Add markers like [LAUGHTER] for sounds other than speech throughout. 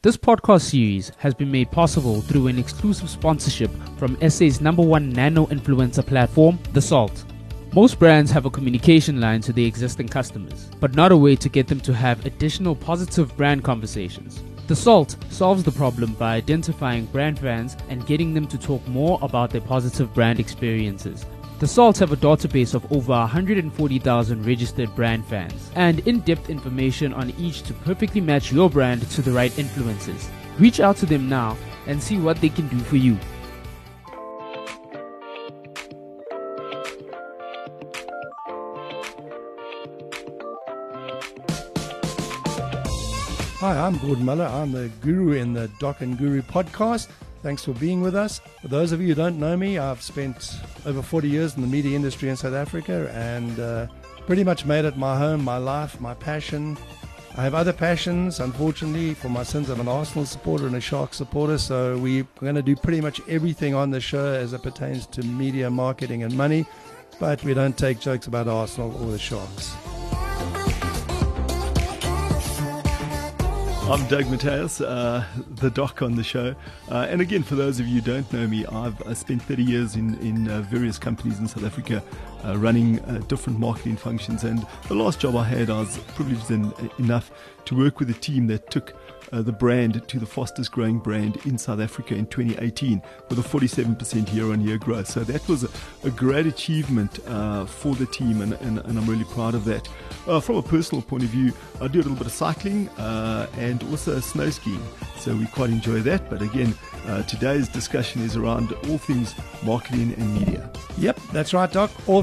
This podcast series has been made possible through an exclusive sponsorship from SA's number one nano influencer platform, The Salt. Most brands have a communication line to their existing customers, but not a way to get them to have additional positive brand conversations. The Salt solves the problem by identifying brand fans and getting them to talk more about their positive brand experiences. The Salts have a database of over 140,000 registered brand fans and in depth information on each to perfectly match your brand to the right influencers. Reach out to them now and see what they can do for you. Hi, I'm Gordon Muller. I'm the guru in the Doc and Guru podcast. Thanks for being with us. For those of you who don't know me, I've spent over 40 years in the media industry in South Africa and uh, pretty much made it my home, my life, my passion. I have other passions. Unfortunately, for my sins, I'm an Arsenal supporter and a Shark supporter. So we're going to do pretty much everything on the show as it pertains to media, marketing, and money. But we don't take jokes about Arsenal or the Sharks. I'm Doug Mateus, uh, the doc on the show. Uh, and again, for those of you who don't know me, I've I spent 30 years in, in uh, various companies in South Africa uh, running uh, different marketing functions. And the last job I had, I was privileged in, enough to work with a team that took uh, the brand to the fastest growing brand in South Africa in 2018 with a 47% year on year growth. So that was a, a great achievement uh, for the team, and, and, and, I'm really proud of that. Uh, from a personal point of view, I do a little bit of cycling uh, and also snow skiing, so we quite enjoy that. But again, uh, today's discussion is around all things marketing and media. Yep, that's right, Doc. All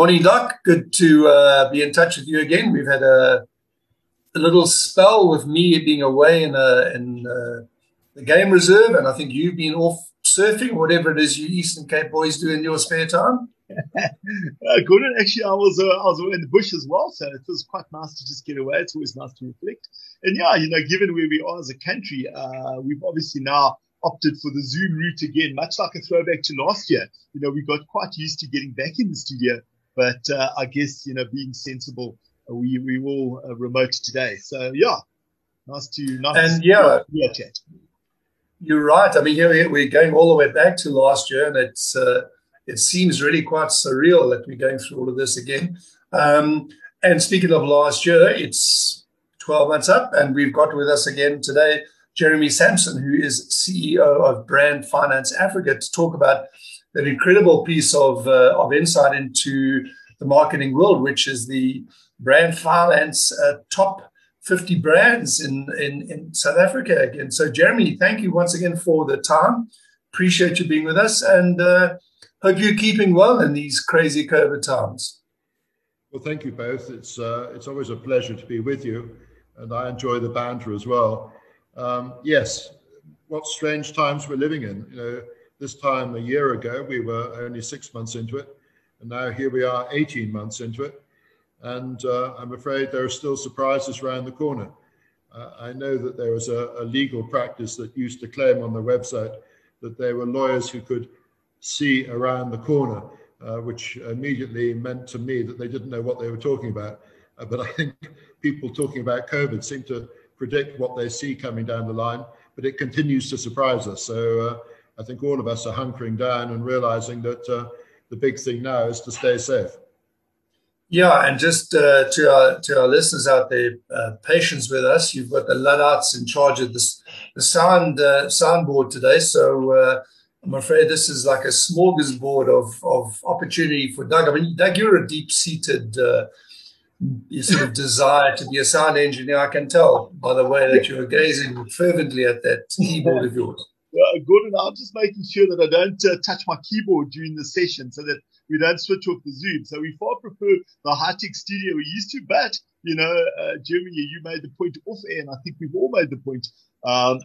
Morning, Doc. Good to uh, be in touch with you again. We've had a a little spell with me being away in a in uh, the game reserve, and I think you've been off surfing, whatever it is you Eastern Cape boys do in your spare time. [LAUGHS] uh, Gordon, actually, I was uh, I was in the bush as well, so it was quite nice to just get away. It's always nice to reflect, and yeah, you know, given where we are as a country, uh, we've obviously now opted for the Zoom route again, much like a throwback to last year. You know, we got quite used to getting back in the studio, but uh, I guess you know, being sensible we we will uh, remote today. So yeah, nice to nice and to yeah, yeah, chat. You're right. I mean, here we're going all the way back to last year, and it's uh, it seems really quite surreal that we're going through all of this again. Um, and speaking of last year, it's 12 months up, and we've got with us again today Jeremy Sampson, who is CEO of Brand Finance Africa, to talk about that incredible piece of uh, of insight into the marketing world, which is the brand finance uh, top 50 brands in, in, in South Africa again. So, Jeremy, thank you once again for the time. Appreciate you being with us and uh, hope you're keeping well in these crazy COVID times. Well, thank you both. It's, uh, it's always a pleasure to be with you, and I enjoy the banter as well. Um, yes, what strange times we're living in. You know, this time a year ago, we were only six months into it, and now here we are 18 months into it and uh, I'm afraid there are still surprises around the corner. Uh, I know that there was a, a, legal practice that used to claim on the website that there were lawyers who could see around the corner, uh, which immediately meant to me that they didn't know what they were talking about. Uh, but I think people talking about COVID seem to predict what they see coming down the line, but it continues to surprise us. So uh, I think all of us are hunkering down and realizing that uh, the big thing now is to stay safe. Yeah, and just uh, to our to our listeners out there, uh, patience with us. You've got the Luddites in charge of this the sound uh, soundboard today, so uh, I'm afraid this is like a smorgasbord of of opportunity for Doug. I mean, Doug, you're a deep seated uh, sort of desire to be a sound engineer. I can tell by the way that you're gazing fervently at that keyboard of yours. Yeah, good. I'm just making sure that I don't uh, touch my keyboard during the session, so that we don't switch off the Zoom. So we far prefer the high tech studio we used to. But, you know, uh, Jeremy, you made the point off air, and I think we've all made the point. Um,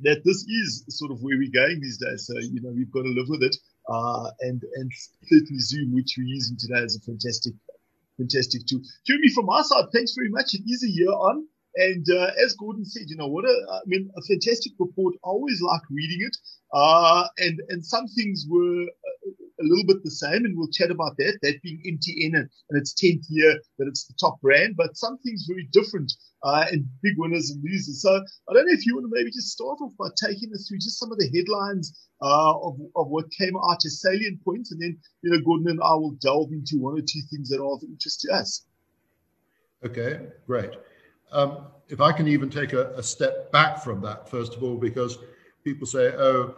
that this is sort of where we're going these days. So, you know, we've got to live with it. Uh, and, and certainly Zoom, which we're using today, is a fantastic, fantastic tool. Jeremy, from my side, thanks very much. It is a year on. And uh, as Gordon said, you know what? A, I mean, a fantastic report. I always like reading it. Uh, and and some things were a, little bit the same, and we'll chat about that. That being MTN and, and its tenth year that it's the top brand, but some things very different uh, and big winners and losers. So I don't know if you want to maybe just start off by taking us through just some of the headlines uh, of of what came out as salient points, and then you know Gordon and I will delve into one or two things that are of interest to us. Okay, great. Um, if I can even take a, a, step back from that, first of all, because people say, oh,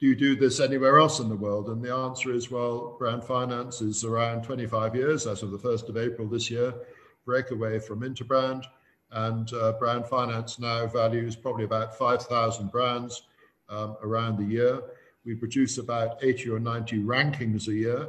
do you do this anywhere else in the world? And the answer is, well, brand finance is around 25 years, as of the 1st of April this year, breakaway from Interbrand. And uh, brand finance now values probably about 5,000 brands um, around the year. We produce about 80 or 90 rankings a year.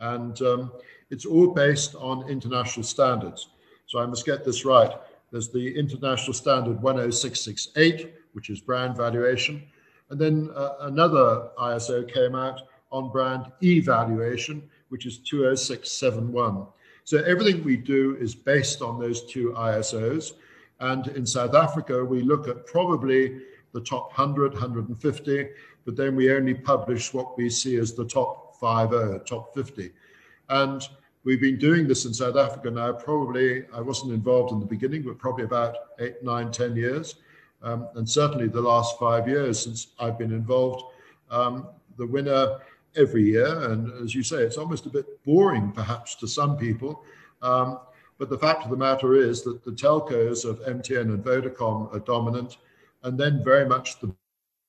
And um, it's all based on international standards. So I must get this right. There's the international standard 10668, which is brand valuation. And then uh, another ISO came out on brand evaluation, which is 20671. So everything we do is based on those two ISOs. And in South Africa, we look at probably the top 100, 150, but then we only publish what we see as the top 50, top 50. And We've been doing this in South Africa now, probably, I wasn't involved in the beginning, but probably about eight, nine, ten years. Um, and certainly the last five years since I've been involved, um, the winner every year. And as you say, it's almost a bit boring perhaps to some people. Um, but the fact of the matter is that the telcos of MTN and Vodacom are dominant, and then very much the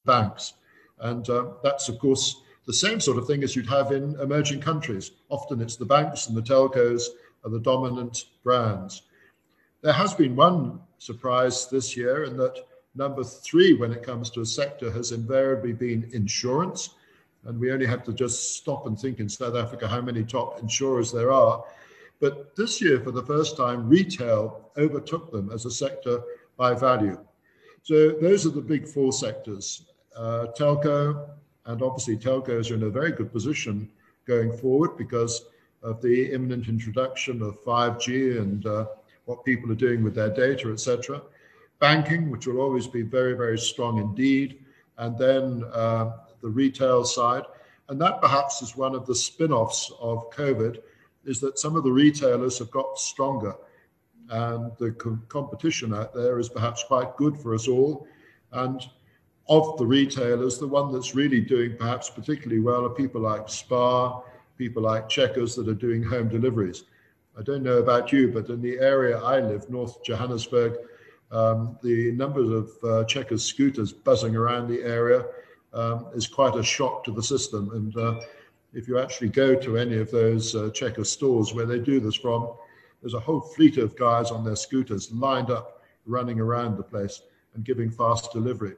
banks. And uh, that's, of course, the same sort of thing as you'd have in emerging countries. Often it's the banks and the telcos are the dominant brands. There has been one surprise this year in that number three, when it comes to a sector, has invariably been insurance. And we only have to just stop and think in South Africa how many top insurers there are. But this year, for the first time, retail overtook them as a sector by value. So those are the big four sectors uh, telco, and obviously, telcos are in a very good position going forward because of the imminent introduction of 5G and uh, what people are doing with their data, etc. Banking, which will always be very, very strong indeed. And then uh, the retail side. And that perhaps is one of the spin offs of COVID, is that some of the retailers have got stronger. And the co- competition out there is perhaps quite good for us all. And of the retailers, the one that's really doing perhaps particularly well are people like Spar, people like Checkers that are doing home deliveries. I don't know about you, but in the area I live, North Johannesburg, um, the numbers of uh, Checkers scooters buzzing around the area um, is quite a shock to the system. And uh, if you actually go to any of those uh, Checkers stores where they do this from, there's a whole fleet of guys on their scooters lined up, running around the place and giving fast delivery.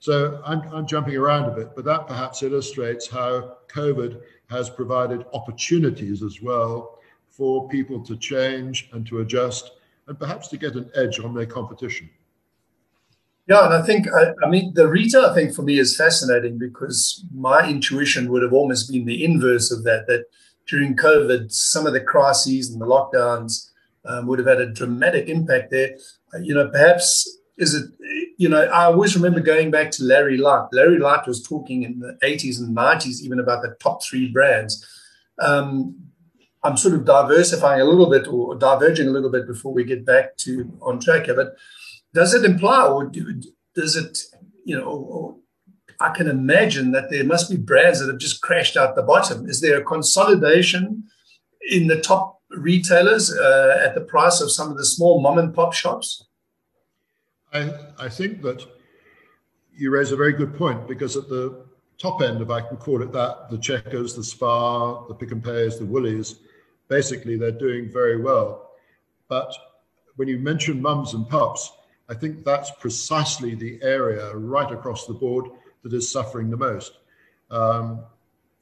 So I'm, I'm jumping around a bit, but that perhaps illustrates how COVID has provided opportunities as well for people to change and to adjust and perhaps to get an edge on their competition. Yeah, and I think, I, I, mean, the retail thing for me is fascinating because my intuition would have almost been the inverse of that, that during COVID, some of the crises and the lockdowns um, would have had a dramatic impact there. You know, perhaps is it you know, I always remember going back to Larry Light. Larry Light was talking in the 80s and 90s even about the top three brands. Um, I'm sort of diversifying a little bit or diverging a little bit before we get back to on track of it. Does it imply or do, does it, you know, or, I can imagine that there must be brands that have just crashed out the bottom. Is there a consolidation in the top retailers uh, at the price of some of the small mom and pop shops? I, I think that you raise a very good point because at the top end, if I can call it that, the Checkers, the Spar, the Pick and Pays, the Woolies, basically they're doing very well. But when you mention mums and pups, I think that's precisely the area right across the board that is suffering the most. Um,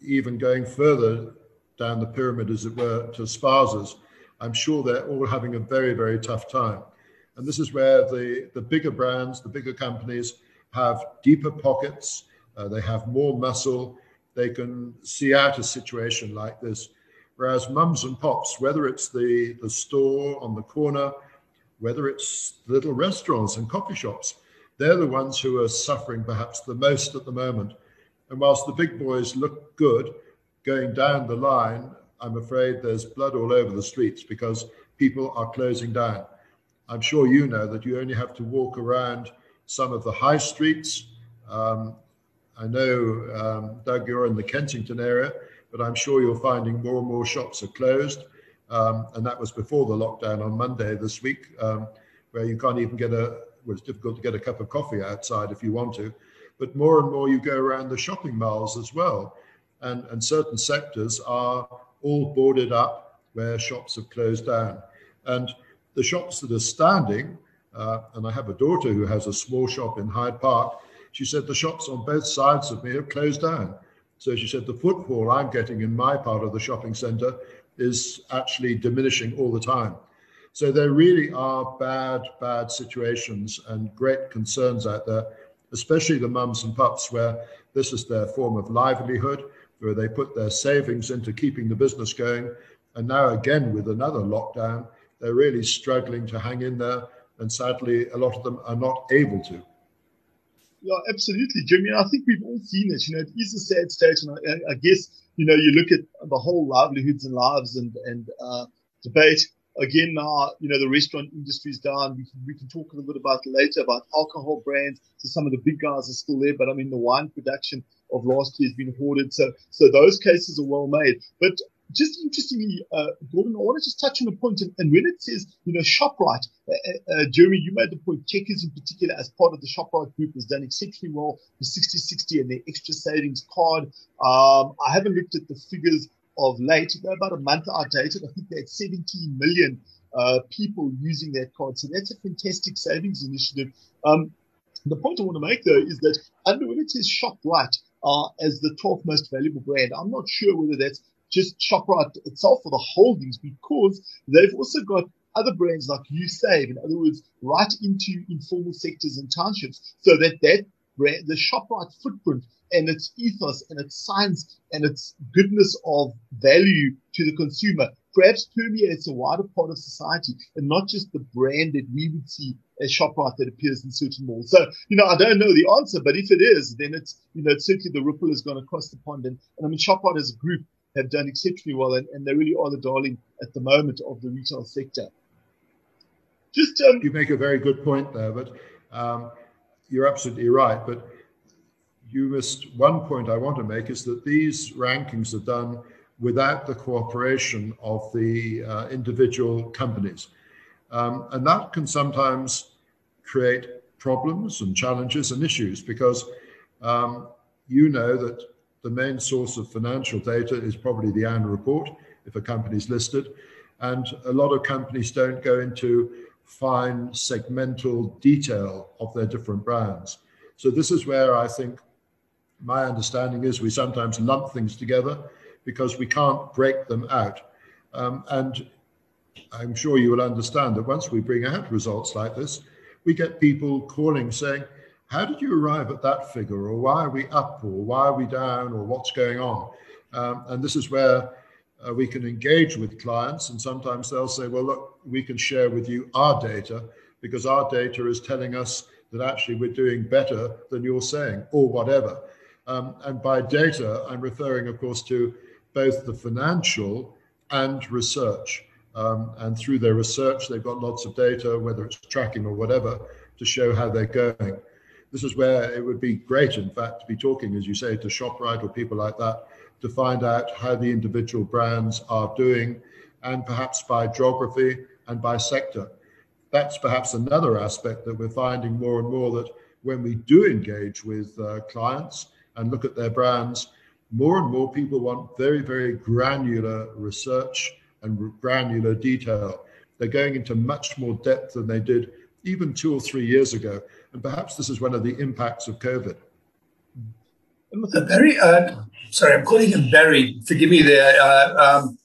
even going further down the pyramid, as it were, to spazas, I'm sure they're all having a very, very tough time. And this is where the, the bigger brands, the bigger companies have deeper pockets, uh, they have more muscle, they can see out a situation like this. Whereas mums and pops, whether it's the, the store on the corner, whether it's little restaurants and coffee shops, they're the ones who are suffering perhaps the most at the moment. And whilst the big boys look good going down the line, I'm afraid there's blood all over the streets because people are closing down. I'm sure you know that you only have to walk around some of the high streets. Um, I know, um, Doug, you're in the Kensington area, but I'm sure you're finding more and more shops are closed. Um, and that was before the lockdown on Monday this week, um, where you can't even get a, well, it's difficult to get a cup of coffee outside if you want to. But more and more you go around the shopping malls as well. And, and certain sectors are all boarded up where shops have closed down. And the shops that are standing, uh, and I have a daughter who has a small shop in Hyde Park, she said the shops on both sides of me have closed down. So she said the footfall I'm getting in my part of the shopping centre is actually diminishing all the time. So there really are bad, bad situations and great concerns out there, especially the mums and pups where this is their form of livelihood, where they put their savings into keeping the business going. And now again with another lockdown, they're really struggling to hang in there. And sadly, a lot of them are not able to. Yeah, absolutely, Jimmy. I think we've all seen it. You know, it is a sad state, and I, I guess you know you look at the whole livelihoods and lives and and uh, debate again now. You know, the restaurant industry is down. We can, we can talk a little bit about later about alcohol brands. So some of the big guys are still there, but I mean the wine production of last year has been hoarded. So so those cases are well made. But just interestingly, uh, Gordon, I want to just touch on a point. And, and when it says, you know, ShopRite, uh, uh, uh, Jeremy, you made the point, Checkers in particular, as part of the ShopRite group, has done exceptionally well with Sixty60 and their extra savings card. Um, I haven't looked at the figures of late. They're about a month outdated. I think they had 17 million uh, people using that card. So that's a fantastic savings initiative. Um, the point I want to make, though, is that under when it says ShopRite, uh, as the 12th most valuable brand. I'm not sure whether that's just ShopRite itself or the holdings because they've also got other brands like USave, in other words, right into informal sectors and townships, so that that brand, the ShopRite footprint and its ethos and its science and its goodness of value to the consumer perhaps permeates a wider part of society and not just the brand that we would see as ShopRite that appears in certain malls. So, you know, I don't know the answer, but if it is, then it's, you know, it's certainly the ripple is going across the pond. And, and I mean, ShopRite as a group have done exceptionally well, and, and they really are the darling at the moment of the retail sector. Just um, you make a very good point there, but um, you're absolutely right. But you missed one point I want to make is that these rankings are done without the cooperation of the uh, individual companies, um, and that can sometimes create problems and challenges and issues because um, you know that the main source of financial data is probably the annual report if a company is listed. And a lot of companies don't go into fine segmental detail of their different brands. So this is where I think my understanding is we sometimes lump things together because we can't break them out. Um, and I'm sure you will understand that once we bring out results like this, we get people calling saying, how did you arrive at that figure, or why are we up, or why are we down, or what's going on? Um, and this is where uh, we can engage with clients, and sometimes they'll say, well, look, we can share with you our data because our data is telling us that actually we're doing better than you're saying, or whatever. Um, and by data, I'm referring, of course, to both the financial and research. Um, and through their research, they've got lots of data, whether it's tracking or whatever, to show how they're going this is where it would be great, in fact, to be talking, as you say, to ShopRite or people like that to find out how the individual brands are doing and perhaps by geography and by sector. That's perhaps another aspect that we're finding more and more that when we do engage with uh, clients and look at their brands, more and more people want very, very granular research and granular detail. They're going into much more depth than they did even two or three years ago. And perhaps this is one of the impacts of COVID. Barry, uh, sorry, I'm calling him Barry. Forgive me there. Uh, um,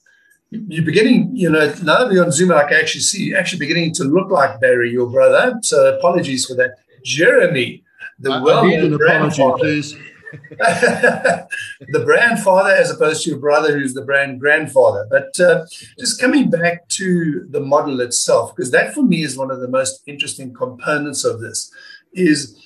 you're beginning, you know, now that we're on Zoom, I can actually see you actually beginning to look like Barry, your brother. So apologies for that. Jeremy, the I, well I need an apology, please. [LAUGHS] the brand father as opposed to your brother who's the brand grandfather. But uh, just coming back to the model itself, because that for me is one of the most interesting components of this, is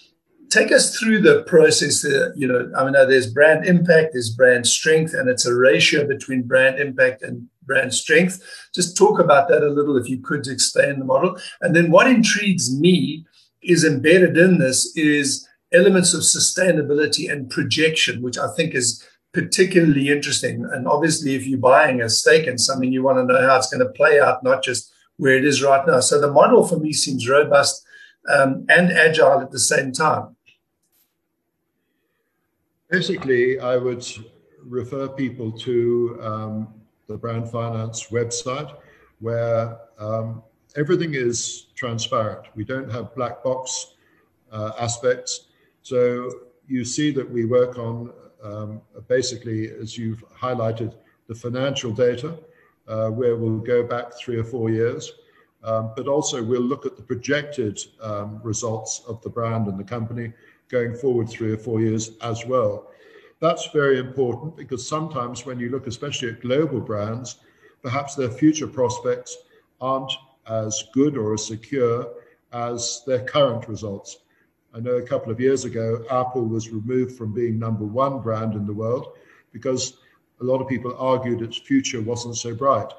take us through the process. Uh, you know, I mean, there's brand impact, there's brand strength, and it's a ratio between brand impact and brand strength. Just talk about that a little, if you could explain the model. And then what intrigues me is embedded in this is elements of sustainability and projection, which I think is particularly interesting. And obviously, if you're buying a stake in something, you want to know how it's going to play out, not just where it is right now. So the model for me seems robust um, and agile at the same time. Basically, I would refer people to um, the Brand Finance website where um, everything is transparent. We don't have black box uh, aspects. So you see that we work on um, basically, as you've highlighted, the financial data, uh, where we'll go back three or four years, um, but also we'll look at the projected um, results of the brand and the company going forward three or four years as well. That's very important because sometimes when you look, especially at global brands, perhaps their future prospects aren't as good or as secure as their current results. I know a couple of years ago, Apple was removed from being number one brand in the world because a lot of people argued its future wasn't so bright.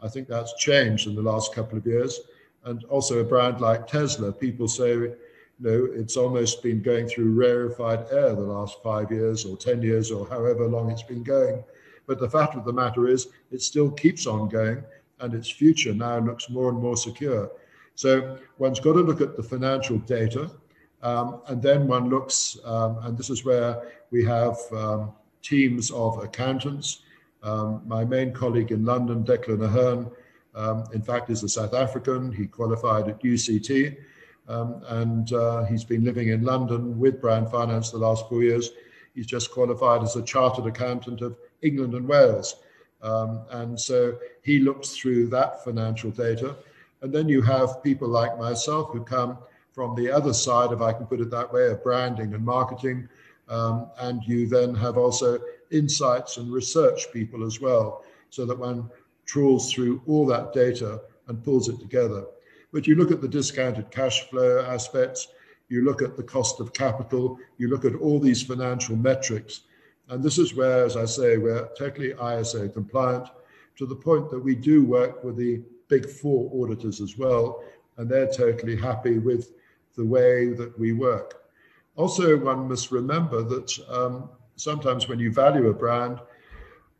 I think that's changed in the last couple of years. And also a brand like Tesla, people say, you know, it's almost been going through rarefied air the last five years or 10 years or however long it's been going. But the fact of the matter is, it still keeps on going and its future now looks more and more secure. So one's got to look at the financial data um, and then one looks, um, and this is where we have um, teams of accountants. Um, my main colleague in London, Declan Ahern, um, in fact, is a South African. He qualified at UCT, um, and uh, he's been living in London with Brand Finance the last four years. He's just qualified as a chartered accountant of England and Wales. and so he looks through that financial data. And then you have people like myself who come from the other side, if I can put it that way, of branding and marketing. Um, and you then have also insights and research people as well, so that one trawls through all that data and pulls it together. But you look at the discounted cash flow aspects, you look at the cost of capital, you look at all these financial metrics. And this is where, as I say, we're totally ISO compliant to the point that we do work with the big four auditors as well, and they're totally happy with the way that we work. Also, one must remember that um, sometimes when you value a brand,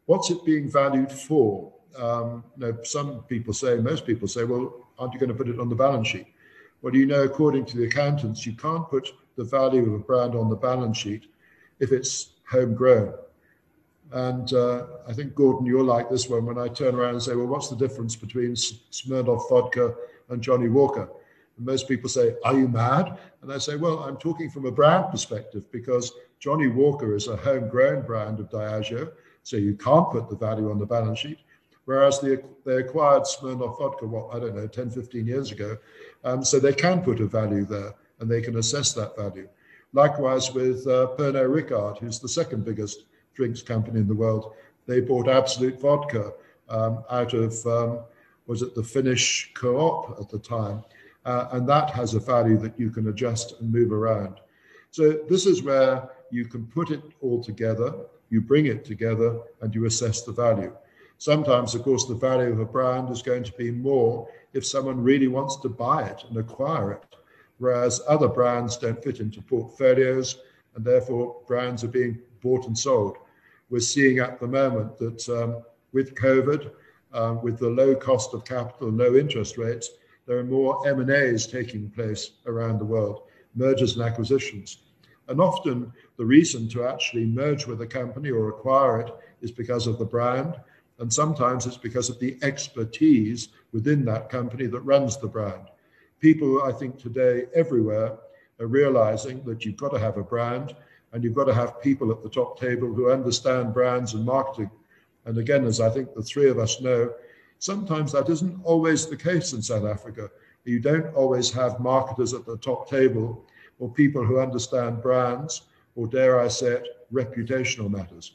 what's it being valued for? Um, you know, some people say, most people say, well, aren't you going to put it on the balance sheet? Well, you know, according to the accountants, you can't put the value of a brand on the balance sheet if it's homegrown. And uh, I think, Gordon, you're like this one when I turn around and say, well, what's the difference between Smirnoff vodka and Johnnie Walker? And most people say, Are you mad? And I say, Well, I'm talking from a brand perspective because Johnnie Walker is a homegrown brand of Diageo, so you can't put the value on the balance sheet. Whereas they, they acquired Smirnoff vodka, what, I don't know, 10, 15 years ago. Um, so they can put a value there and they can assess that value. Likewise with uh, Pernod Ricard, who's the second biggest drinks company in the world. They bought Absolut Vodka um, out of, um, was it the Finnish co-op at the time? Uh, and that has a value that you can adjust and move around. So this is where you can put it all together, you bring it together, and you assess the value. Sometimes, of course, the value of a brand is going to be more if someone really wants to buy it and acquire it, whereas other brands don't fit into portfolios, and therefore brands are being bought and sold. We're seeing at the moment that um, with COVID, um, with the low cost of capital, low interest rates, there are more M&As taking place around the world, mergers and acquisitions. And often the reason to actually merge with a company or acquire it is because of the brand. And sometimes it's because of the expertise within that company that runs the brand. People, I think, today everywhere are realizing that you've got to have a brand and you've got to have people at the top table who understand brands and marketing. And again, as I think the three of us know, Sometimes that isn't always the case in South Africa. You don't always have marketers at the top table or people who understand brands, or dare I say it, reputational matters.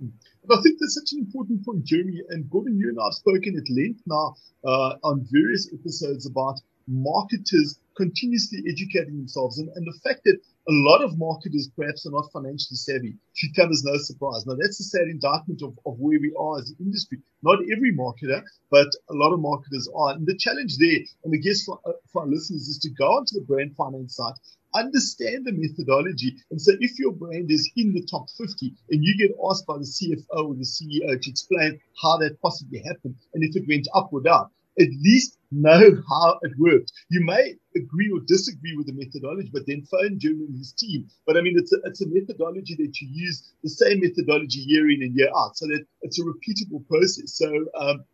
I think that's such an important point, Jeremy. And Gordon, you and I have spoken at length now uh, on various episodes about marketers continuously educating themselves and, and the fact that a lot of marketers perhaps are not financially savvy should come as no surprise. Now that's a sad indictment of, of where we are as an industry. Not every marketer, but a lot of marketers are. And the challenge there, and I guess for, uh, for our listeners is to go onto the brand finance site, understand the methodology. And so if your brand is in the top 50 and you get asked by the CFO or the CEO to explain how that possibly happened and if it went up or down, at least know how it worked. You may agree or disagree with the methodology, but then phone Jim and his team. But I mean, it's a, it's a methodology that you use the same methodology year in and year out so that it's a repeatable process. So, um,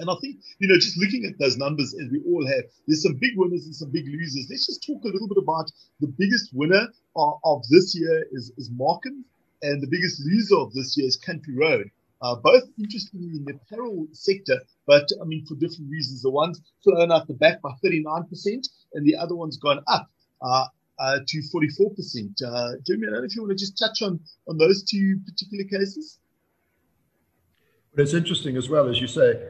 and I think, you know, just looking at those numbers as we all have, there's some big winners and some big losers. Let's just talk a little bit about the biggest winner of, of this year is, is Markham and the biggest loser of this year is Country Road. Uh, both interestingly in the apparel sector, but I mean, for different reasons. The one's flown out the back by 39% and the other one's gone up, uh, uh, to 44%. Uh, Jeremy, I don't know if you want to just touch on, on those two particular cases. But it's interesting as well, as you say,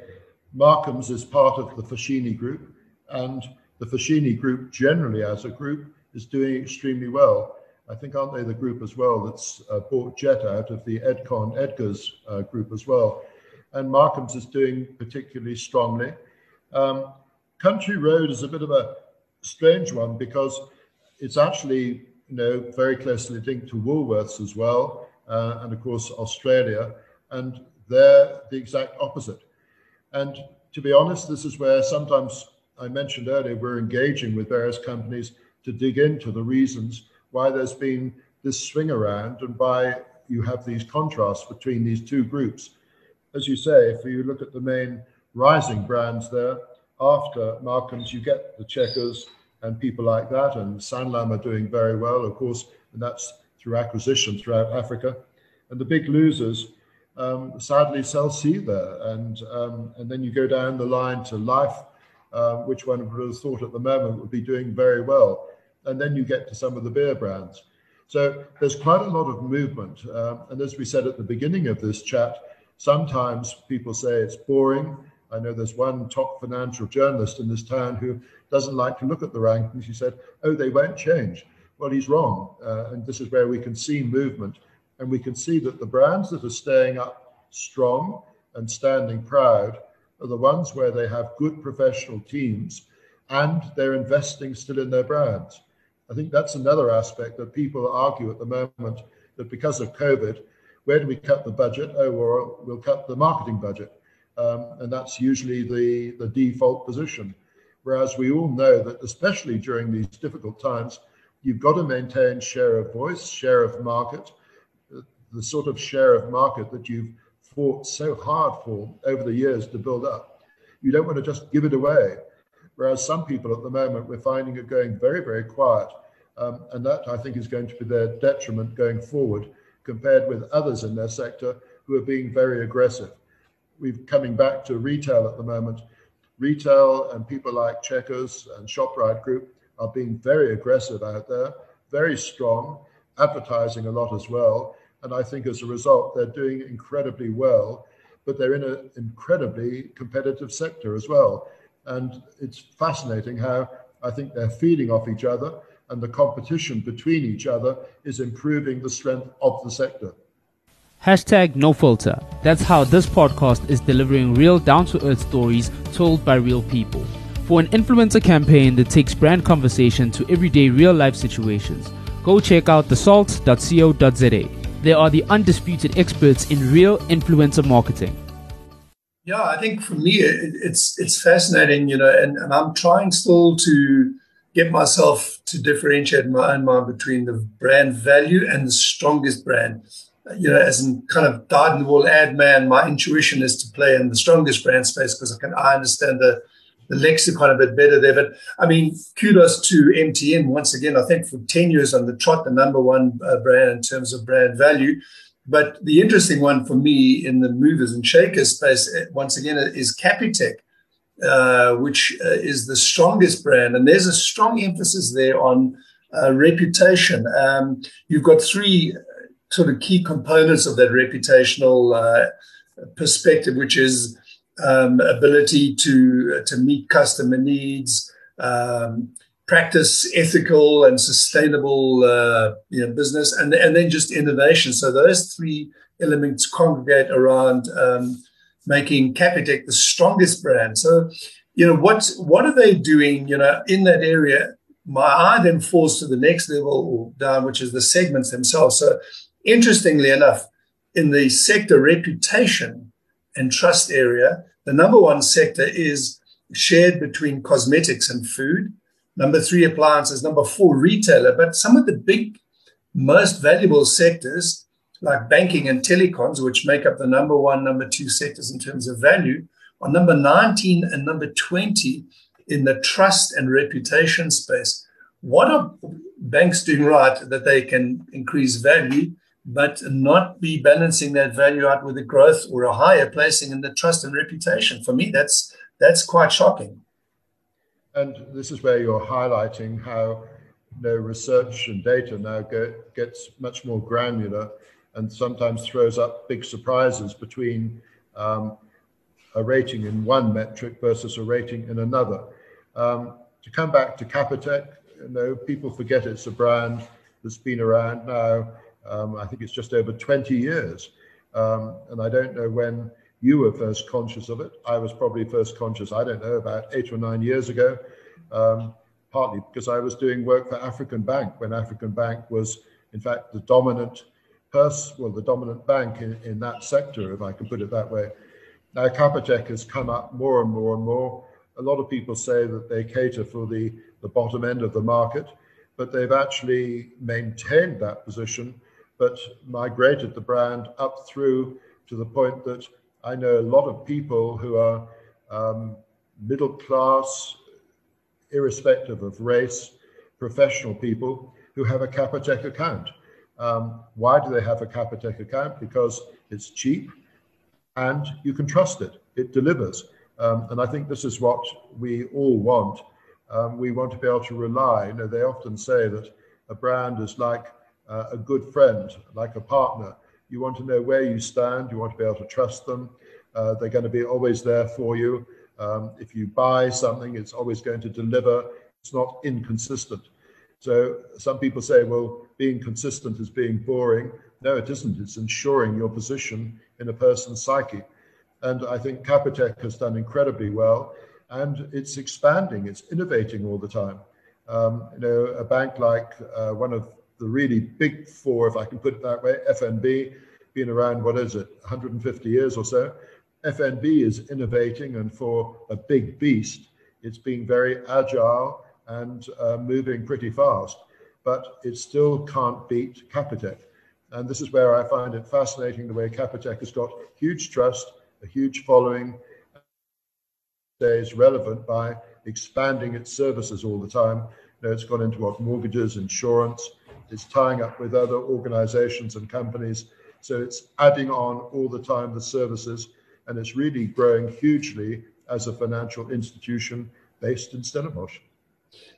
Markham's is part of the Foschini group, and the Foschini group generally as a group is doing extremely well. I think, aren't they the group as well that's uh, bought Jet out of the Edcon Edgars uh, group as well? And Markham's is doing particularly strongly. Um, Country Road is a bit of a strange one because it's actually, you know, very closely linked to Woolworths as well, uh, and of course Australia, and they're the exact opposite. And to be honest, this is where sometimes I mentioned earlier we're engaging with various companies to dig into the reasons why there's been this swing around and why you have these contrasts between these two groups. As you say, if you look at the main rising brands there, after Markham's, you get the Checkers and people like that, and Sanlam are doing very well, of course, and that's through acquisition throughout Africa. And the big losers, um, sadly, Cell C there, and um, and then you go down the line to Life, uh, which one would have thought at the moment would be doing very well and then you get to some of the beer brands. So there's quite a lot of movement. Um, and as we said at the beginning of this chat, sometimes people say it's boring. I know there's one top financial journalist in this town who doesn't like to look at the rankings. He said, oh, they won't change. Well, he's wrong. Uh, and this is where we can see movement. And we can see that the brands that are staying up strong and standing proud are the ones where they have good professional teams and they're investing still in their brands. I think that's another aspect that people argue at the moment that because of COVID, where do we cut the budget? Oh, well, we'll cut the marketing budget. Um, and that's usually the, the default position. Whereas we all know that, especially during these difficult times, you've got to maintain share of voice, share of market, the sort of share of market that you've fought so hard for over the years to build up. You don't want to just give it away. Whereas some people at the moment, we're finding are going very, very quiet. Um, and that, I think, is going to be their detriment going forward compared with others in their sector who are being very aggressive. We're coming back to retail at the moment. Retail and people like Checkers and ShopRite Group are being very aggressive out there, very strong, advertising a lot as well. And I think as a result, they're doing incredibly well, but they're in an incredibly competitive sector as well. And it's fascinating how I think they're feeding off each other and the competition between each other is improving the strength of the sector. Hashtag no filter. That's how this podcast is delivering real down to earth stories told by real people. For an influencer campaign that takes brand conversation to everyday real life situations, go check out thesalt.co.za. They are the undisputed experts in real influencer marketing. Yeah, I think for me it, it's it's fascinating, you know, and, and I'm trying still to get myself to differentiate my own mind between the brand value and the strongest brand. You know, as in kind of died in the ad man, my intuition is to play in the strongest brand space because I can I understand the the lexicon a bit better there. But I mean, kudos to MTN once again. I think for 10 years on the trot, the number one uh, brand in terms of brand value. But the interesting one for me in the movers and shakers space, eh, once again, is Capitec, uh, which uh, is the strongest brand. And there's a strong emphasis there on uh, reputation. Um, you've got three sort of key components of that reputational uh, perspective, which is um, ability to to meet customer needs, um, practice ethical and sustainable uh, you know, business, and and then just innovation. So those three elements congregate around um, making Capitec the strongest brand. So you know what what are they doing? You know in that area. My eye then falls to the next level down, which is the segments themselves. So, interestingly enough, in the sector reputation and trust area, the number one sector is shared between cosmetics and food. Number three, appliances. Number four, retailer. But some of the big, most valuable sectors, like banking and telecoms, which make up the number one, number two sectors in terms of value, are number 19 and number 20 in the trust and reputation space. What are banks doing right that they can increase value? but not be balancing that value out with a growth or a higher placing in the trust and reputation. For me, that's that's quite shocking. And this is where you're highlighting how you know, research and data now get, gets much more granular and sometimes throws up big surprises between um, a rating in one metric versus a rating in another. Um, to come back to Capitec, you know, people forget it's a brand that's been around now um, I think it's just over 20 years. Um, and I don't know when you were first conscious of it. I was probably first conscious, I don't know, about eight or nine years ago, um, partly because I was doing work for African Bank when African Bank was, in fact, the dominant purse, well, the dominant bank in, in that sector, if I can put it that way. Now, Capitec has come up more and more and more. A lot of people say that they cater for the, the bottom end of the market, but they've actually maintained that position but migrated the brand up through to the point that I know a lot of people who are um, middle class, irrespective of race, professional people who have a Capitec account. Um, why do they have a Capitec account? Because it's cheap and you can trust it. It delivers. Um, and I think this is what we all want. Um, we want to be able to rely. You know, they often say that a brand is like uh, a good friend, like a partner. You want to know where you stand. You want to be able to trust them. Uh, they're going to be always there for you. Um, if you buy something, it's always going to deliver. It's not inconsistent. So some people say, well, being consistent is being boring. No, it isn't. It's ensuring your position in a person's psyche. And I think Capitec has done incredibly well, and it's expanding. It's innovating all the time. Um, you know, a bank like uh, one of the really big four, if I can put it that way, FNB, been around, what is it, 150 years or so. FNB is innovating, and for a big beast, it's being very agile and uh, moving pretty fast. But it still can't beat Capitec. And this is where I find it fascinating the way Capitec has got huge trust, a huge following, stays relevant by expanding its services all the time. You know, it's gone into what mortgages, insurance, it's tying up with other organizations and companies. So it's adding on all the time the services, and it's really growing hugely as a financial institution based in Stellenbosch.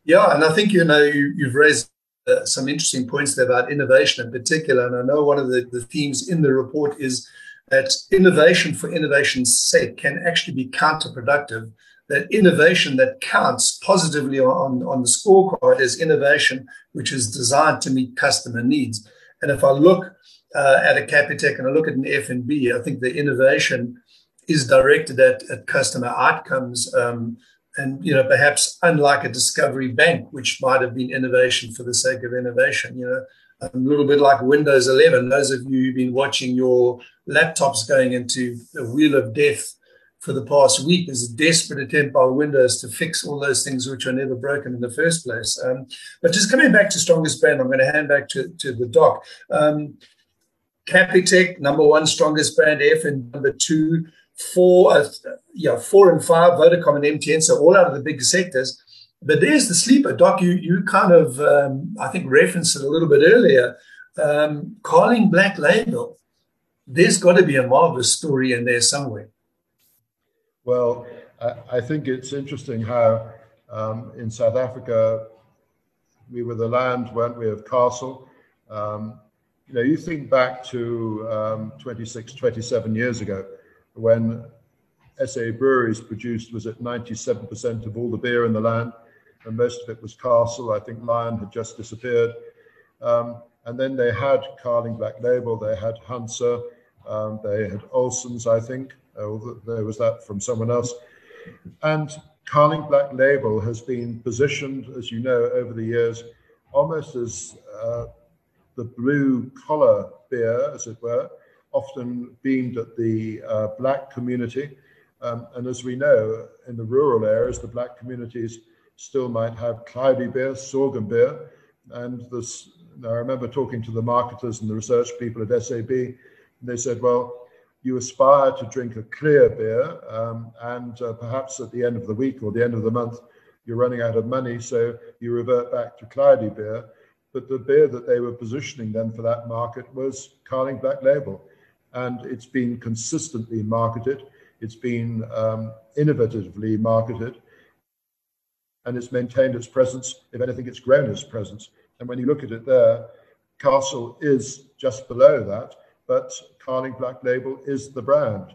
Yeah, and I think you know you, have raised uh, some interesting points there about innovation in particular, and I know one of the, the themes in the report is that innovation for innovation's sake can actually be counterproductive that innovation that counts positively on, on the scorecard is innovation which is designed to meet customer needs. And if I look uh, at a Capitec and I look at an FNB, I think the innovation is directed at, at customer outcomes. Um, and you know, perhaps unlike a Discovery Bank, which might have been innovation for the sake of innovation, you know, a little bit like Windows 11. Those of you who've been watching your laptops going into the wheel of death for the past week is a desperate attempt by Windows to fix all those things which are never broken in the first place. Um, but just coming back to strongest brand, I'm going to hand back to, to the doc. Um, Capitec, number one strongest brand, F, and number two, four, uh, yeah, four and five, Vodacom and MTN, so all out of the big sectors. But there's the sleeper, Doc. You you kind of um, I think referenced it a little bit earlier. Um, Carling Black Label. There's got to be a marvelous story in there somewhere. Well, I, I think it's interesting how um, in South Africa we were the land, weren't we, of Castle. Um, you know, you think back to um, 26, 27 years ago when SA Breweries produced, was it 97% of all the beer in the land, and most of it was Castle. I think Lion had just disappeared. Um, and then they had Carling Black Label, they had Hansa, um, they had Olsen's, I think. Oh, there was that from someone else. And Carling Black Label has been positioned, as you know, over the years, almost as uh, the blue collar beer, as it were, often beamed at the uh, black community. Um, and as we know, in the rural areas, the black communities still might have cloudy beer, sorghum beer. And this, I remember talking to the marketers and the research people at SAB, they said, well, you aspire to drink a clear beer, um, and uh, perhaps at the end of the week or the end of the month, you're running out of money, so you revert back to cloudy beer. But the beer that they were positioning then for that market was Carling Black Label, and it's been consistently marketed. It's been um, innovatively marketed, and it's maintained its presence. If anything, it's grown its presence. And when you look at it there, Castle is just below that but Carling Black Label is the brand.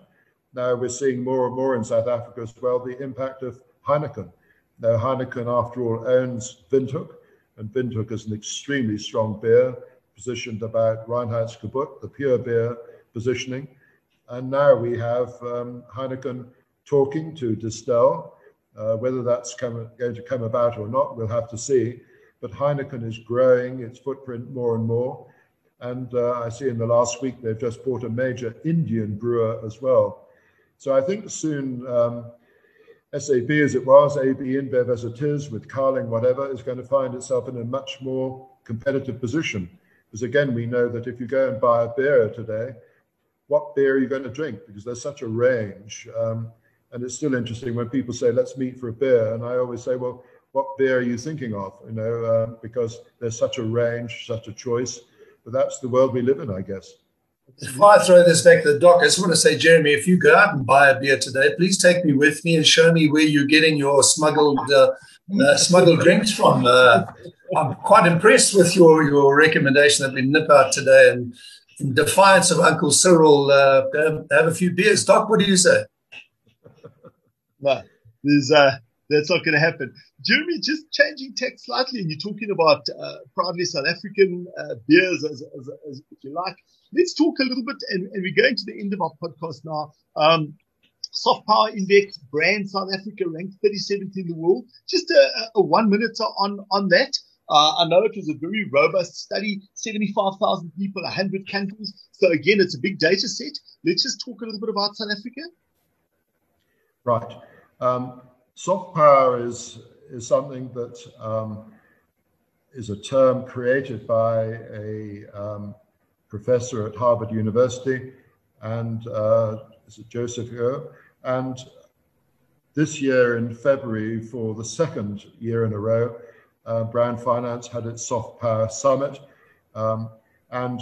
Now we're seeing more and more in South Africa as well the impact of Heineken. Now Heineken, after all, owns Windhoek, and Windhoek is an extremely strong beer, positioned about Reinheitsgebot, the pure beer positioning. And now we have um, Heineken talking to Distell. Uh, whether that's come, going to come about or not, we'll have to see. But Heineken is growing its footprint more and more. And uh, I see in the last week they've just bought a major Indian brewer as well. So I think soon um, SAB as it was, AB InBev as it is, with Carling, whatever, is going to find itself in a much more competitive position. Because again, we know that if you go and buy a beer today, what beer are you going to drink? Because there's such a range. Um, and it's still interesting when people say, let's meet for a beer. And I always say, well, what beer are you thinking of? You know, uh, because there's such a range, such a choice. But that's the world we live in, I guess. Before I throw this back to the doc, I just want to say, Jeremy, if you go out and buy a beer today, please take me with me and show me where you're getting your smuggled uh, uh, smuggled drinks from. Uh, I'm quite impressed with your, your recommendation that we nip out today and in defiance of Uncle Cyril, uh, have a few beers. Doc, what do you say? No, there's uh, that's not going to happen. Jeremy, just changing tech slightly, and you're talking about uh, proudly South African uh, beers, as, as, as, if you like. Let's talk a little bit, and, and, we're going to the end of our podcast now. Um, Soft Power Index, brand South Africa ranked 37th in the world. Just a, a one minute on, on that. Uh, I know it was a very robust study, 75,000 people, 100 countries. So again, it's a big data set. Let's just talk a little bit about South Africa. Right. Um, soft power is is something that um, is a term created by a um, professor at Harvard University, and uh, is it Joseph? And this year in February, for the second year in a row, uh, Brand Finance had its Soft Power Summit. Um, and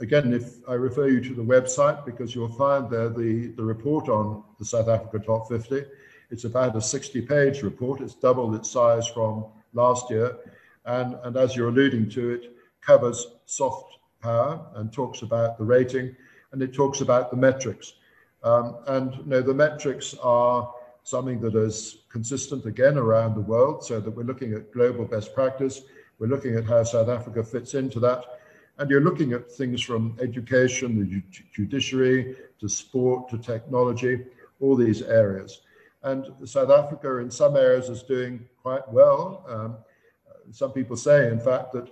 again, if I refer you to the website, because you'll find there the, the report on the South Africa Top 50. It's about a 60 page report. It's doubled its size from last year. And, and as you're alluding to, it covers soft power and talks about the rating and it talks about the metrics. Um, and you know, the metrics are something that is consistent again around the world, so that we're looking at global best practice. We're looking at how South Africa fits into that. And you're looking at things from education, the judiciary, to sport, to technology, all these areas. And South Africa, in some areas, is doing quite well. Um, some people say, in fact, that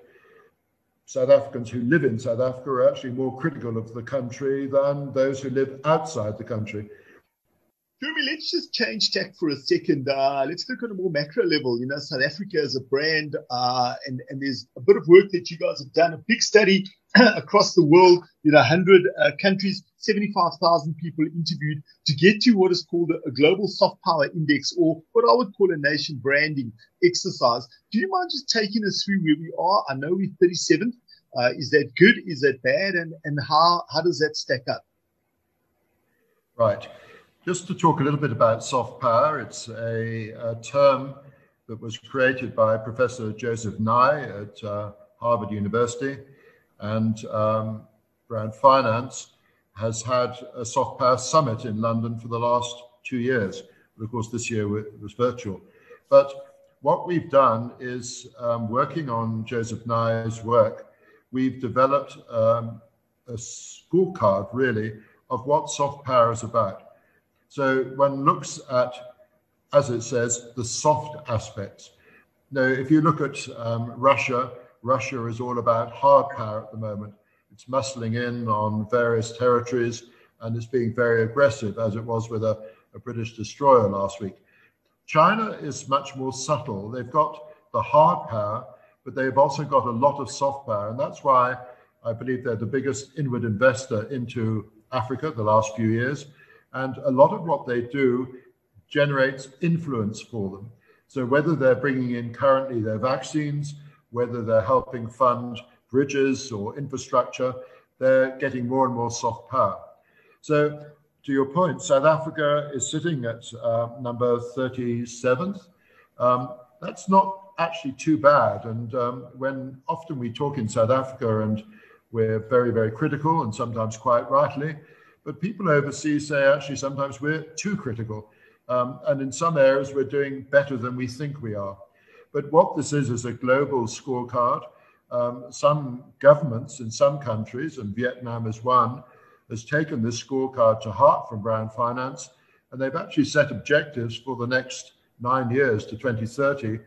South Africans who live in South Africa are actually more critical of the country than those who live outside the country. Jeremy, let's just change tack for a second. Uh, let's look at a more macro level. You know, South Africa as a brand, uh, and, and there's a bit of work that you guys have done, a big study [CLEARS THROAT] across the world, you know, 100 uh, countries, 75,000 people interviewed to get to what is called a, a, global soft power index or what I would call a nation branding exercise. Do you mind just taking us through where we are? I know we're 37th. Uh, is that good? Is that bad? And, and how, how does that stack up? Right. Just to talk a little bit about soft power, it's a, a term that was created by Professor Joseph Nye at uh, Harvard University. And um, Brand Finance has had a soft power summit in London for the last two years. But of course, this year was virtual. But what we've done is um, working on Joseph Nye's work, we've developed um, a scorecard really of what soft power is about. So one looks at, as it says, the soft aspects. Now, if you look at um, Russia, Russia is all about hard power at the moment. It's muscling in on various territories and it's being very aggressive, as it was with a, a British destroyer last week. China is much more subtle. They've got the hard power, but they've also got a lot of soft power. And that's why I believe they're the biggest inward investor into Africa the last few years. And a lot of what they do generates influence for them. So whether they're bringing in currently their vaccines, whether they're helping fund bridges or infrastructure, they're getting more and more soft power. So to your point, South Africa is sitting at uh, number 37th. Um, that's not actually too bad. And um, when often we talk in South Africa and we're very, very critical and sometimes quite rightly, but people overseas say actually sometimes we're too critical. Um, and in some areas, we're doing better than we think we are. But what this is, is a global scorecard. Um, some governments in some countries, and Vietnam is one, has taken this scorecard to heart from Brand Finance, and they've actually set objectives for the next nine years to 2030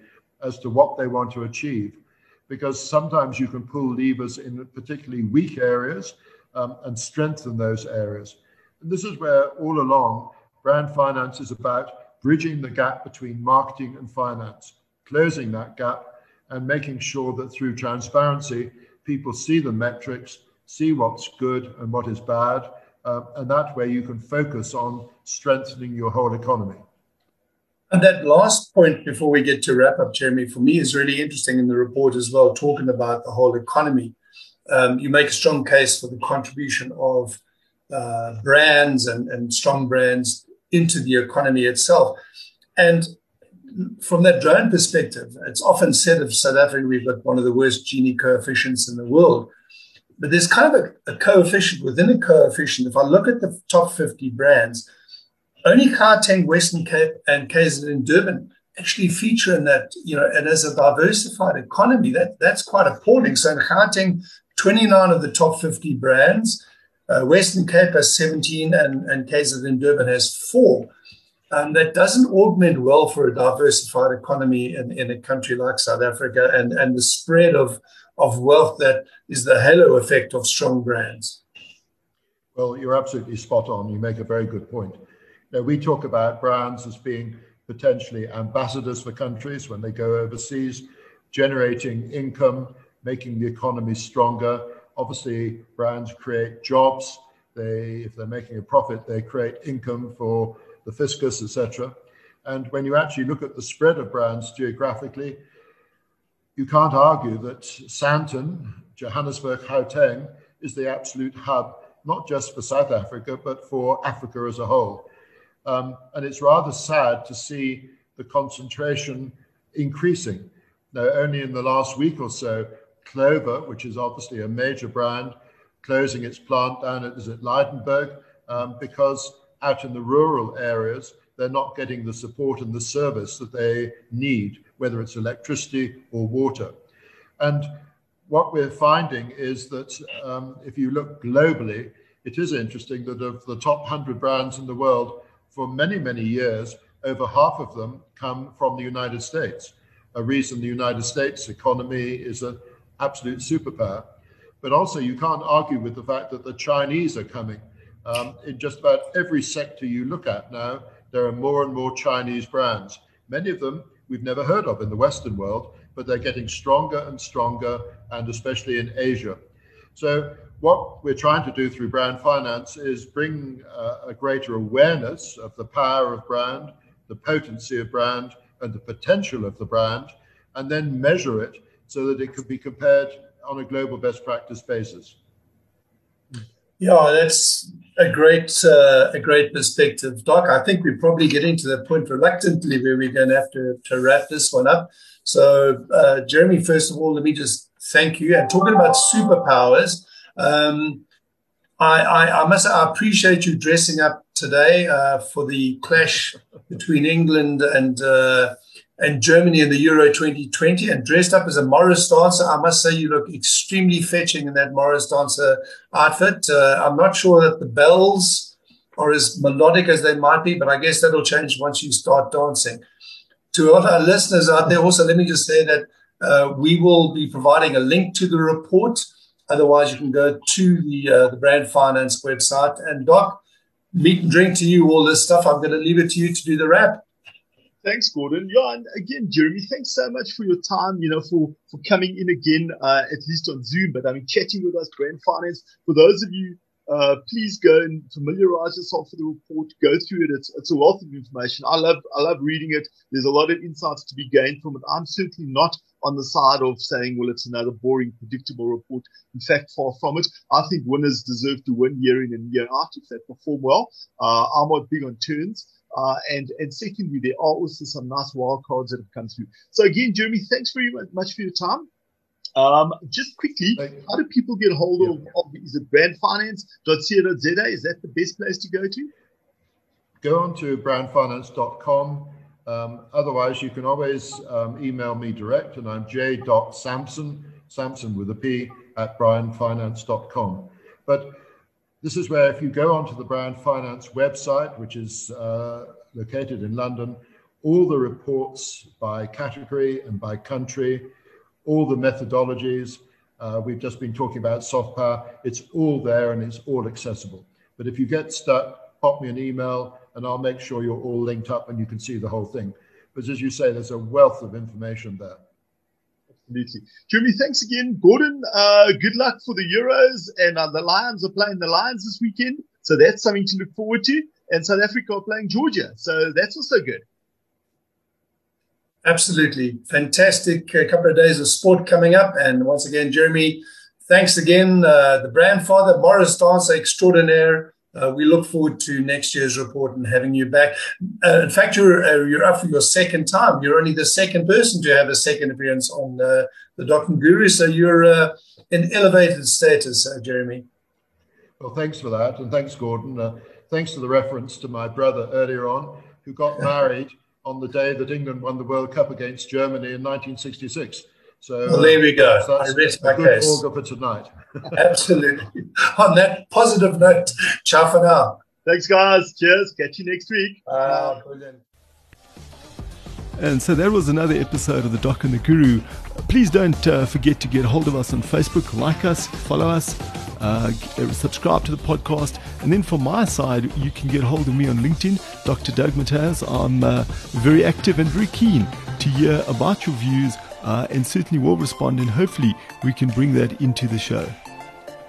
as to what they want to achieve. Because sometimes you can pull levers in particularly weak areas um, and strengthen those areas. And this is where all along brand finance is about bridging the gap between marketing and finance, closing that gap and making sure that through transparency, people see the metrics see what's good and what is bad, um, and that way you can focus on strengthening your whole economy. And that last point before we get to wrap up, Jeremy, for me is really interesting in the report as well, talking about the whole economy. Um, you make a strong case for the contribution of uh, brands and, and strong brands into the economy itself. And from that drone perspective, it's often said of South Africa, we've got one of the worst Gini coefficients in the world. But there's kind of a, a, coefficient within a coefficient. If I look at the top 50 brands, only Gauteng, Western Cape, and KZN Durban actually feature in that, you know, and as a diversified economy, that that's quite appalling. So in 29 of the top 50 brands, uh, Western Cape has 17, and, and KZN Durban has four. Um, that doesn't augment well for a diversified economy in, in a country like South Africa and, and the spread of of wealth that is the halo effect of strong brands. Well, you're absolutely spot on. You make a very good point. Now, we talk about brands as being potentially ambassadors for countries when they go overseas, generating income, making the economy stronger. Obviously, brands create jobs. They, if they're making a profit, they create income for the fiscus, etc. And when you actually look at the spread of brands geographically, you can't argue that Sandton, Johannesburg, Gauteng, is the absolute hub, not just for South Africa, but for Africa as a whole. Um, and it's rather sad to see the concentration increasing. Now, only in the last week or so, Clover, which is obviously a major brand, closing its plant down at, is it Lydenburg, um, because out in the rural areas, they're not getting the support and the service that they need, whether it's electricity or water. And what we're finding is that um, if you look globally, it is interesting that of the top 100 brands in the world, for many, many years, over half of them come from the United States. A reason the United States economy is an absolute superpower. But also, you can't argue with the fact that the Chinese are coming. Um, in just about every sector you look at now, there are more and more Chinese brands. Many of them we've never heard of in the Western world, but they're getting stronger and stronger, and especially in Asia. So, what we're trying to do through brand finance is bring uh, a greater awareness of the power of brand, the potency of brand, and the potential of the brand, and then measure it so that it can be compared on a global best practice basis. Yeah, that's a great uh, a great perspective, Doc. I think we're probably getting to the point reluctantly where we're going to have to, to wrap this one up. So, uh, Jeremy, first of all, let me just thank you. And talking about superpowers, um, I, I, I, must I appreciate you dressing up today uh, for the clash between England and uh, and Germany in the Euro 2020 and dressed up as a Morris dancer. I must say you look extremely fetching in that Morris dancer outfit. Uh, I'm not sure that the bells are as melodic as they might be, but I guess that'll change once you start dancing. To all our listeners out there, also, let me just say that uh, we will be providing a link to the report. Otherwise, you can go to the, uh, the Brand Finance website. And Doc, meet and drink to you all this stuff. I'm going to leave it to you to do the wrap. Thanks, Gordon. Yeah, and again, Jeremy, thanks so much for your time, you know, for, for coming in again, uh, at least on Zoom, but I mean, chatting with us, Brand Finance. For those of you, uh, please go and familiarize yourself with the report, go through it. It's, it's a wealth of information. I love, I love reading it. There's a lot of insights to be gained from it. I'm certainly not on the side of saying, well, it's another boring, predictable report. In fact, far from it. I think winners deserve to win year in and year out if they perform well. Uh, I'm not big on turns. Uh, and, and secondly, there are also some nice wild cards that have come through. So again, Jeremy, thanks very much for your time. Um, just quickly, how do people get hold of, yeah. of is it brandfinance.co.za? Is that the best place to go to? Go on to brandfinance.com. Um, otherwise, you can always um, email me direct, and I'm j.sampson, Sampson with a P, at brandfinance.com. But this is where, if you go onto the Brand Finance website, which is uh, located in London, all the reports by category and by country, all the methodologies. Uh, we've just been talking about soft power. It's all there and it's all accessible. But if you get stuck, pop me an email and I'll make sure you're all linked up and you can see the whole thing. But as you say, there's a wealth of information there. Absolutely. Jeremy, thanks again. Gordon, uh, good luck for the Euros. And uh, the Lions are playing the Lions this weekend. So that's something to look forward to. And South Africa are playing Georgia. So that's also good. Absolutely. Fantastic a couple of days of sport coming up. And once again, Jeremy, thanks again. Uh, the brand father, Morris Dancer Extraordinaire. Uh, we look forward to next year's report and having you back. Uh, in fact, you're uh, you're up for your second time. You're only the second person to have a second appearance on uh, the Doc and Guru, so you're uh, in elevated status, uh, Jeremy. Well, thanks for that, and thanks, Gordon. thanks for the reference to my brother earlier on, who got [LAUGHS] married on the day that England won the World Cup against Germany in 1966. So well, there we go. I rest my case. for tonight. [LAUGHS] Absolutely. On that positive note, ciao for now. Thanks, guys. Cheers. Catch you next week. Uh. And so that was another episode of The Doc and the Guru. Please don't uh, forget to get hold of us on Facebook, like us, follow us, uh, subscribe to the podcast. And then from my side, you can get hold of me on LinkedIn, Dr. Doug Mataz. I'm uh, very active and very keen to hear about your views uh, and certainly will respond. And hopefully, we can bring that into the show.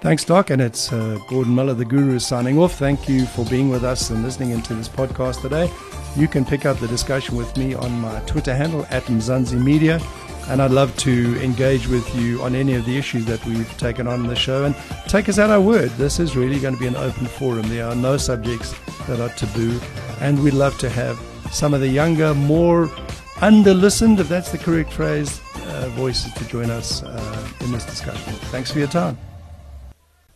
Thanks, Doc. And it's uh, Gordon Miller, the Guru, signing off. Thank you for being with us and listening into this podcast today. You can pick up the discussion with me on my Twitter handle at Mzansi Media. And I'd love to engage with you on any of the issues that we've taken on in the show. And take us at our word. This is really going to be an open forum. There are no subjects that are taboo. And we'd love to have some of the younger, more under listened, if that's the correct phrase, uh, voices to join us uh, in this discussion. Thanks for your time.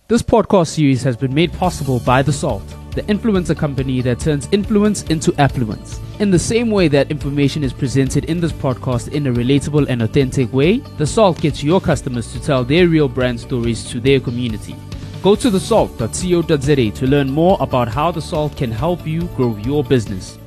This podcast series has been made possible by The Salt, the influencer company that turns influence into affluence. In the same way that information is presented in this podcast in a relatable and authentic way, The Salt gets your customers to tell their real brand stories to their community. Go to thesalt.co.za to learn more about how The Salt can help you grow your business.